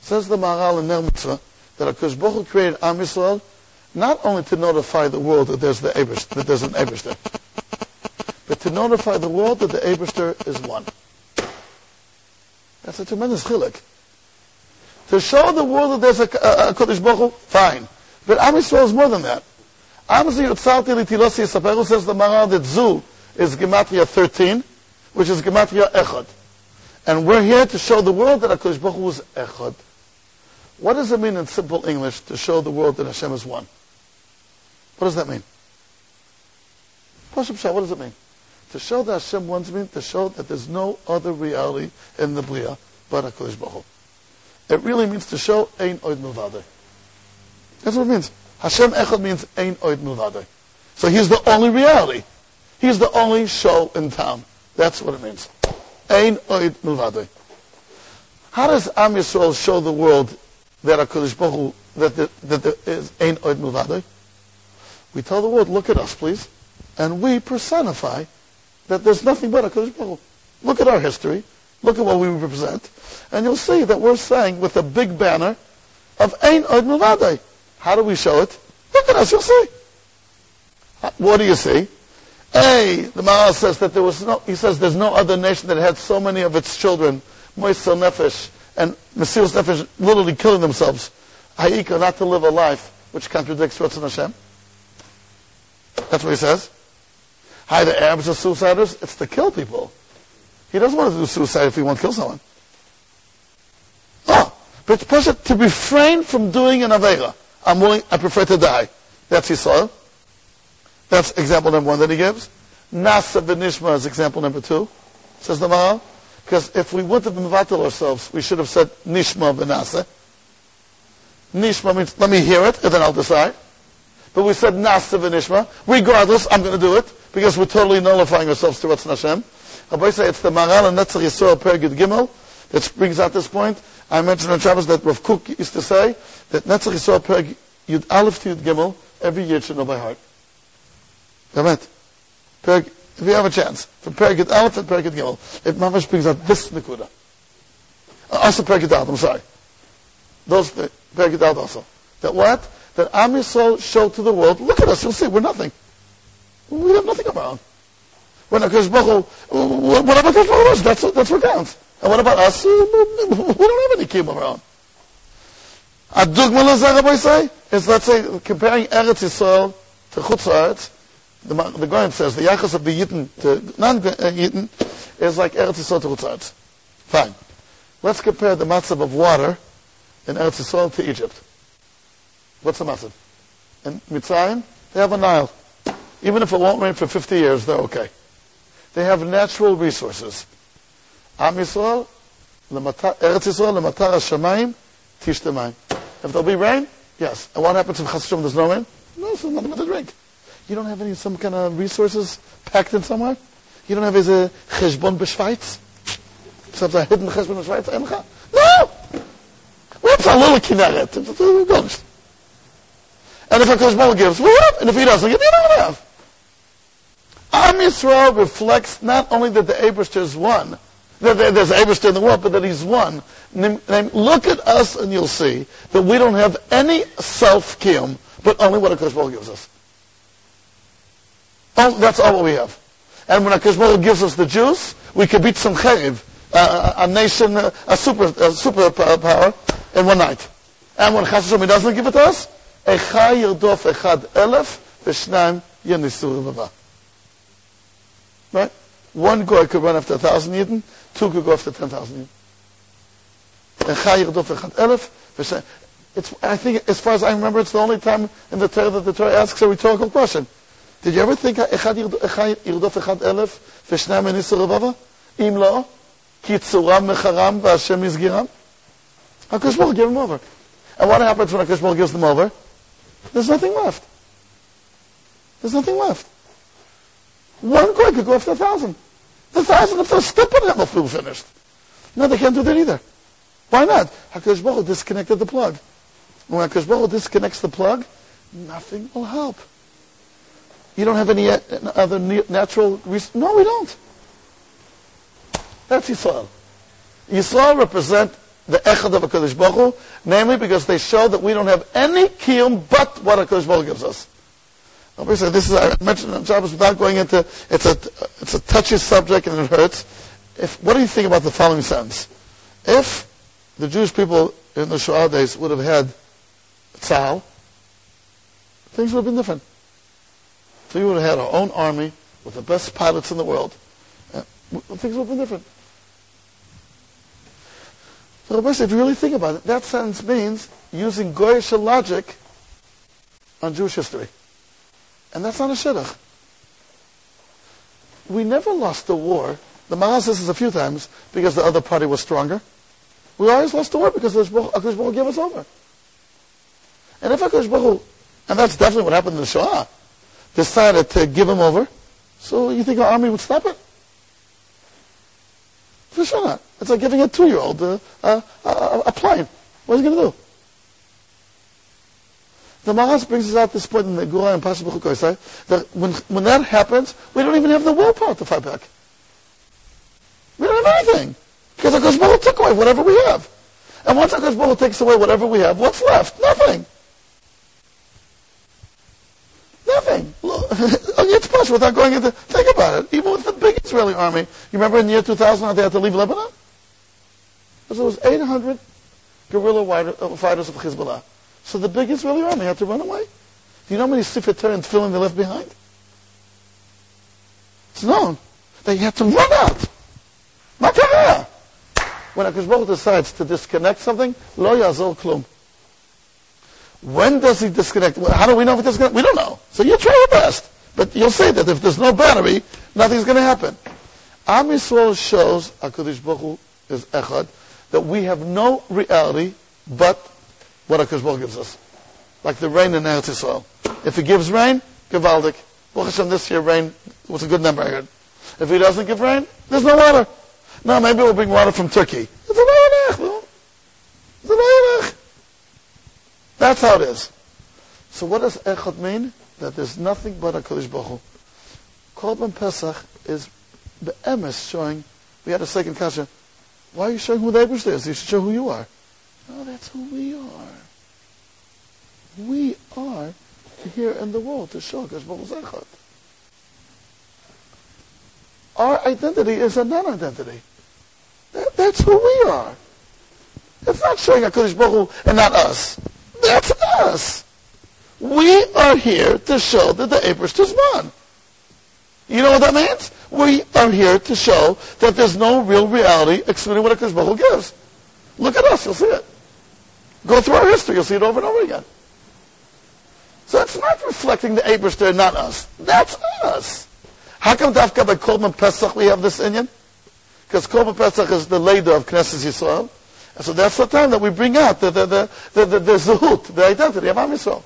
Says the Maharal in Ner Mitzvah, that HaKadosh Baruch created Am not only to notify the world that there's, the Eberst, that there's an Eberster, but to notify the world that the Eberster is one. That's a tremendous chilik. To show the world that there's a, a, a Kodesh Baruch Hu, fine. But Am Yisrael is more than that. Am Yitzalti Litilosi Yisaperu says the Maharal that Zu is Gematria 13, which is Gematria Echad. And we're here to show the world that HaKadosh Baruch Hu is Echad. What does it mean in simple English to show the world that Hashem is one? What does that mean? What does it mean? To show that Hashem wants me, to show that there's no other reality in the Bria but HaKadosh Baruch. It really means to show Ein Oid Milvade. That's what it means. Hashem Echad means Ein Oid Milvade. So he's the only reality. He's the only show in town. That's what it means. Ein Oid Milvade. How does Am Yisrael show the world that HaKadosh Baruch that, that there is Ein Oid Milvade? We tell the world, look at us, please. And we personify that there's nothing but HaKadosh Baruch. Look at our history. Look at what we represent. And you'll see that we're saying with a big banner of Ein Od Milvadei. How do we show it? Look at us, you'll see. What do you see? A, the Maharal says that there was no, he says there's no other nation that had so many of its children, Moisel Nefesh, and Mesilas Nefesh, literally killing themselves. Ha'ika, not to live a life which contradicts Ratzon Hashem. That's what he says. Hi, the Arabs are suiciders. It's to kill people. He doesn't want to do suicide if he to kill someone. Oh, but it's person to refrain from doing an Avera. I'm willing, I prefer to die. That's Yisrael. That's example number one that he gives. Nasa v'nishma is example number two, says the Maharal. Because if we would have mevatel ourselves, we should have said nishma v'nasa. Nishma means, let me hear it, and then I'll decide. But we said nasa v'nishma. Regardless, I'm going to do it, because we're totally nullifying ourselves to what's Hashem. Say it's the Maharal and Netzach Yisrael Pergid Gimel that brings out this point. I mentioned on Shabbos that Rav Kook used to say that Netzach Yisrael Perg Yud Aleph to Yud Gimel every year should know by heart. Comment. Perg, if you have a chance, from Pergid Aleph and Pergid Gimel, it mamash brings out this Nikuda. Uh, also Pergid Aleph, I'm sorry. Those, Pergid Aleph also. That what? That Am Yisrael showed to the world, look at us, you'll see, we're nothing. We have nothing own. When HaKadosh Baruch what about Hu? That's, that's what counts. And what about us? We don't have any kiyum around. A lazar, Rabbi say, is let's say comparing Eretz Yisrael to Chutz. The, the says the yachas of the Yitten to non-Yitten uh, is like Eretz Yisrael to Chutz. Fine. Let's compare the matzav of water in Eretz Yisrael to Egypt. What's the matzav? In Mitzrayim, they have a Nile. Even if it won't rain for 50 years, they're okay. They have natural resources. Am Yisrael, Eretz Yisrael, Lematar HaShamayim, Tish If there'll be rain, yes. And what happens if Chas there's no rain? No, so nothing but to drink. You don't have any, some kind of resources packed in somewhere? You don't have a uh, cheshbon b'Schweiz? Some a hidden cheshbon b'Schweiz? No! What's a little kinneret? And if a Kosh gives, we have. And if he doesn't give, you don't have. Am Yisrael reflects not only that the Abrister is one, that there's Abrister in the world, but that he's one. Look at us and you'll see that we don't have any self-kim, but only what a Baruch gives us. Oh, that's all what we have. And when a Baruch gives us the juice, we can beat some chayv, a nation, a super, a super power, in one night. And when Chas Hashem doesn't give it to us, Echa yirdof echad elef, v'shnaim yenisur v'va. Right? One goy could run after a thousand yidden, two could go after ten thousand yidden. It's, I think, as far as I remember, it's the only time in the Torah that the Torah asks a rhetorical question. Did you ever think אחד ירדוף אחד אלף ושניים מניסו רבבה? אם לא, כי צורם מחרם והשם יסגירם? HaKadosh Baruch give them over. And what happens when HaKadosh Baruch gives them over? There's nothing left. There's nothing left. One coin could go after a thousand. The thousand, if they're stupid, have a food finished. No, they can't do that either. Why not? HaKadosh Baruch disconnected the plug. When HaKadosh Baruch disconnects the plug, nothing will help. You don't have any uh, other natural reason. No, we don't. That's Yisrael. Yisrael represent the Echad of HaKadosh Baruch Hu, namely because they show that we don't have any kiyum but what HaKadosh Baruch Hu gives us. Obviously, this is, I mentioned on Shabbos without going into, it's a, it's a touchy subject and it hurts. If, what do you think about the following sentence? If the Jewish people in the Shoah days would have had Tzal, things would have been different. So we would have had our own army with the best pilots in the world. Uh, things would have been different. So basically, if you really think about it, that sentence means using Goyish logic on Jewish history. And that's not a shidduch. We never lost the war. The Maharal says this a few times because the other party was stronger. We always lost the war because Akash Baruch gave us over. And if Akash Baruch, and that's definitely what happened in the Shoah, decided to give him over, so you think our army would stop it? For sure. It's like giving a two-year-old a, a, a, a plane. What is he going to do? The Maharal brings us out this point in the Gura and Pasha that when, when that happens, we don't even have the willpower to fight back. We don't have anything. Because Akash Baruch took away whatever we have. And once Akash Baruch takes away whatever we have, what's left? Nothing. Nothing. it's possible without going into, think about it. Even with the big Israeli army, you remember in the year 2000 how they had to leave Lebanon? Because there was 800 guerrilla uh, fighters of Hezbollah. So the big Israeli army had to run away. Do you know how many Sefer Torah and Tefillin they left behind? It's known. They had to run out. When HaKadosh Baruch decides to disconnect something, lo yazol klum. When does he disconnect? How do we know if he disconnects? We don't know. So you try your best. But you'll say that if there's no battery, nothing's going to happen. Am Yisrael shows HaKadosh Baruch Hu is echad, that we have no reality but what HaKadosh Baruch gives us. Like the rain in Eretz Yisrael. If he gives rain, Gavaldik. Baruch Hashem, this year rain was a good number I heard. If he doesn't give rain, there's no water. No, maybe we'll bring water from Turkey. It's a It's a That's how it is. So what does Echad mean? That there's nothing but HaKadosh Baruch Hu. Korban Pesach is the emes showing, we had a second kasha, why are you showing who the Abish is? You should show who you are. No, that's who we are. We are here in the world to show Hakadosh Baruch Our identity is a non-identity. That, that's who we are. It's not showing Hakadosh Baruch Hu and not us. That's us. We are here to show that the Abrish is one. You know what that means? We are here to show that there's no real reality excluding what Hakadosh Baruch gives. Look at us, you'll see it. Go through our history, you'll see it over and over again. So it's not reflecting the Abrister, not us. That's us. How come Dafka by Korban Pesach we have this Indian? Because Korban Pesach is the leader of Knesset Yisrael. And so that's the time that we bring out the, the, the, the, the, the Zahut, the identity of Am Yisrael.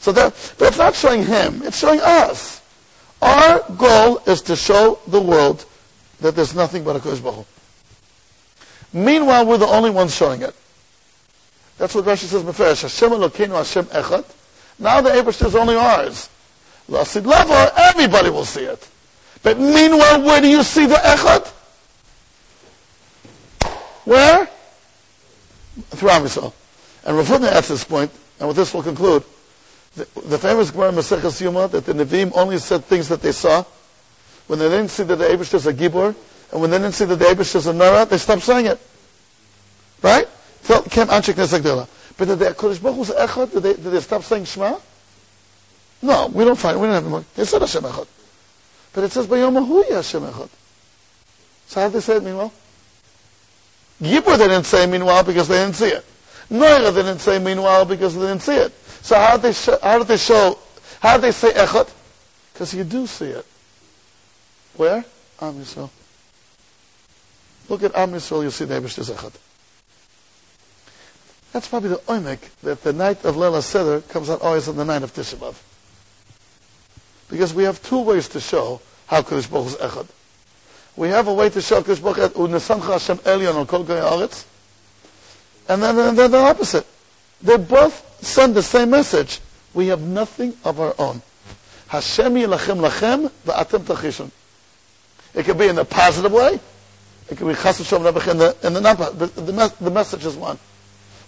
So that, it's not showing him, it's showing us. Our goal is to show the world that there's nothing but a Kodesh Baruch Meanwhile, we're the only ones showing it. That's what Rashi says. Hashem Elokeinu Hashem Echad. Now the Abrish is only ours. Lasid Lever, everybody will see it. But meanwhile, where do you see the Echad? Where? Through Amisol. And Rafudna at this point, and with this we'll conclude, the, the famous Gemara Maseches Yuma, that the Nevi'im only said things that they saw. When they didn't see that the Abish is a Gibor, and when they didn't see that the Abish is a Nara, they stopped saying it. Right? Kem Anshik Nesagdela. But did the Kodesh Baruch Hu's Echad, did they, did they stop saying Shema? No, we don't find, we don't have more. They said Hashem Echad. But it says, Bayom Ahuya Hashem Echad. So how did they say it meanwhile? Gibor they didn't say meanwhile because they didn't see it. Noira they didn't say meanwhile because they didn't see it. So how did they show, how did they show, how did they say Echad? Because you do see it. Where? Am Yisrael. Look at Am Yisrael, you see the Eibishter Zechad. That's probably the oimik that the night of Lela Seder comes out always on the night of Tisha B'Av. Because we have two ways to show how Kodesh Baruch is Echad. We have a way to show Kodesh Baruch Hu Nesancha Hashem Elyon on Kol Aretz, and then, then the opposite. They both send the same message. We have nothing of our own. Hashem yilachem lachem va'atem tachishon. It could be in a positive way. It could be chas v'shalom in the in the non the, the, message is one.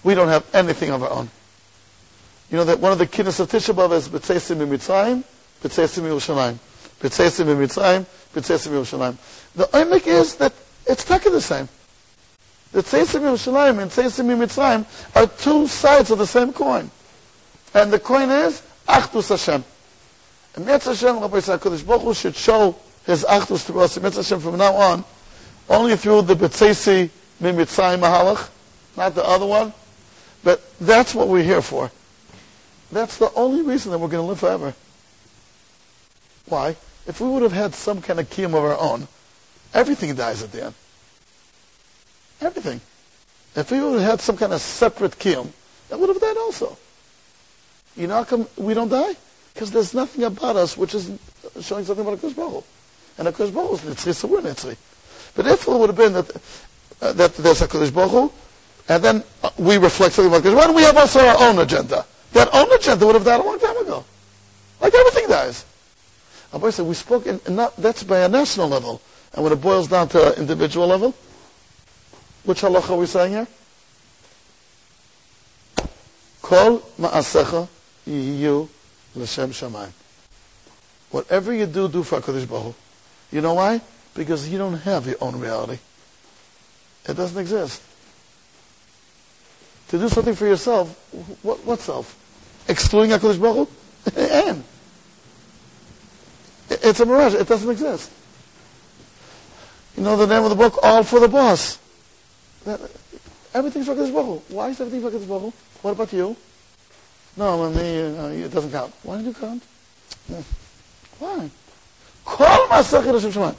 We don't have anything of our own. You know that one of the kidneys of Tisha B'av is B'tzeisim Mitzrayim, B'tzeisim Yerushalayim. B'tzeisim Mitzrayim, B'tzeisim Yerushalayim. The oimik is that it's taka the same. The Tzeisim Yerushalayim and Tzeisim Mitzrayim are two sides of the same coin. And the coin is Achdus Hashem. And Mitzvah Hashem, Rabbi Kodesh Baruch Hu should show his Achdus to us, Mitzvah Hashem, from now on, only through the B'tzeisi Mitzrayim Mahalach, not the other one. But that's what we're here for. That's the only reason that we're going to live forever. Why? If we would have had some kind of kiyum of our own, everything dies at the end. Everything. If we would have had some kind of separate kiyum, that would have died also. You know how come we don't die? Because there's nothing about us which is showing something about a Baruch And a Baruch is Nitzri, so we're Nitzri. But if it would have been that, uh, that there's a Kodesh Baruch and then uh, we reflect something about Kodesh Baruch we have also our own agenda. That own agenda would have died a long time ago. Like everything dies. Abba said, we spoke, in, not, that's by a national level. And when it boils down to an individual level, which halacha are we saying here? Kol ma'asecha yiyu l'shem shamayim. Whatever you do, do for HaKadosh Baruch You know why? Because you don't have your own reality. It doesn't exist. To do something for yourself, what, what self? Excluding HaKadosh Baruch Hu? and it's a mirage. It doesn't exist. You know the name of the book? All for the Boss. Everything's for Hakadosh Baruch Why is everything for Hakadosh Baruch What about you? No, I mean, uh, it doesn't count. Why did you count? Why? Kol Masach Hashem Shemayim.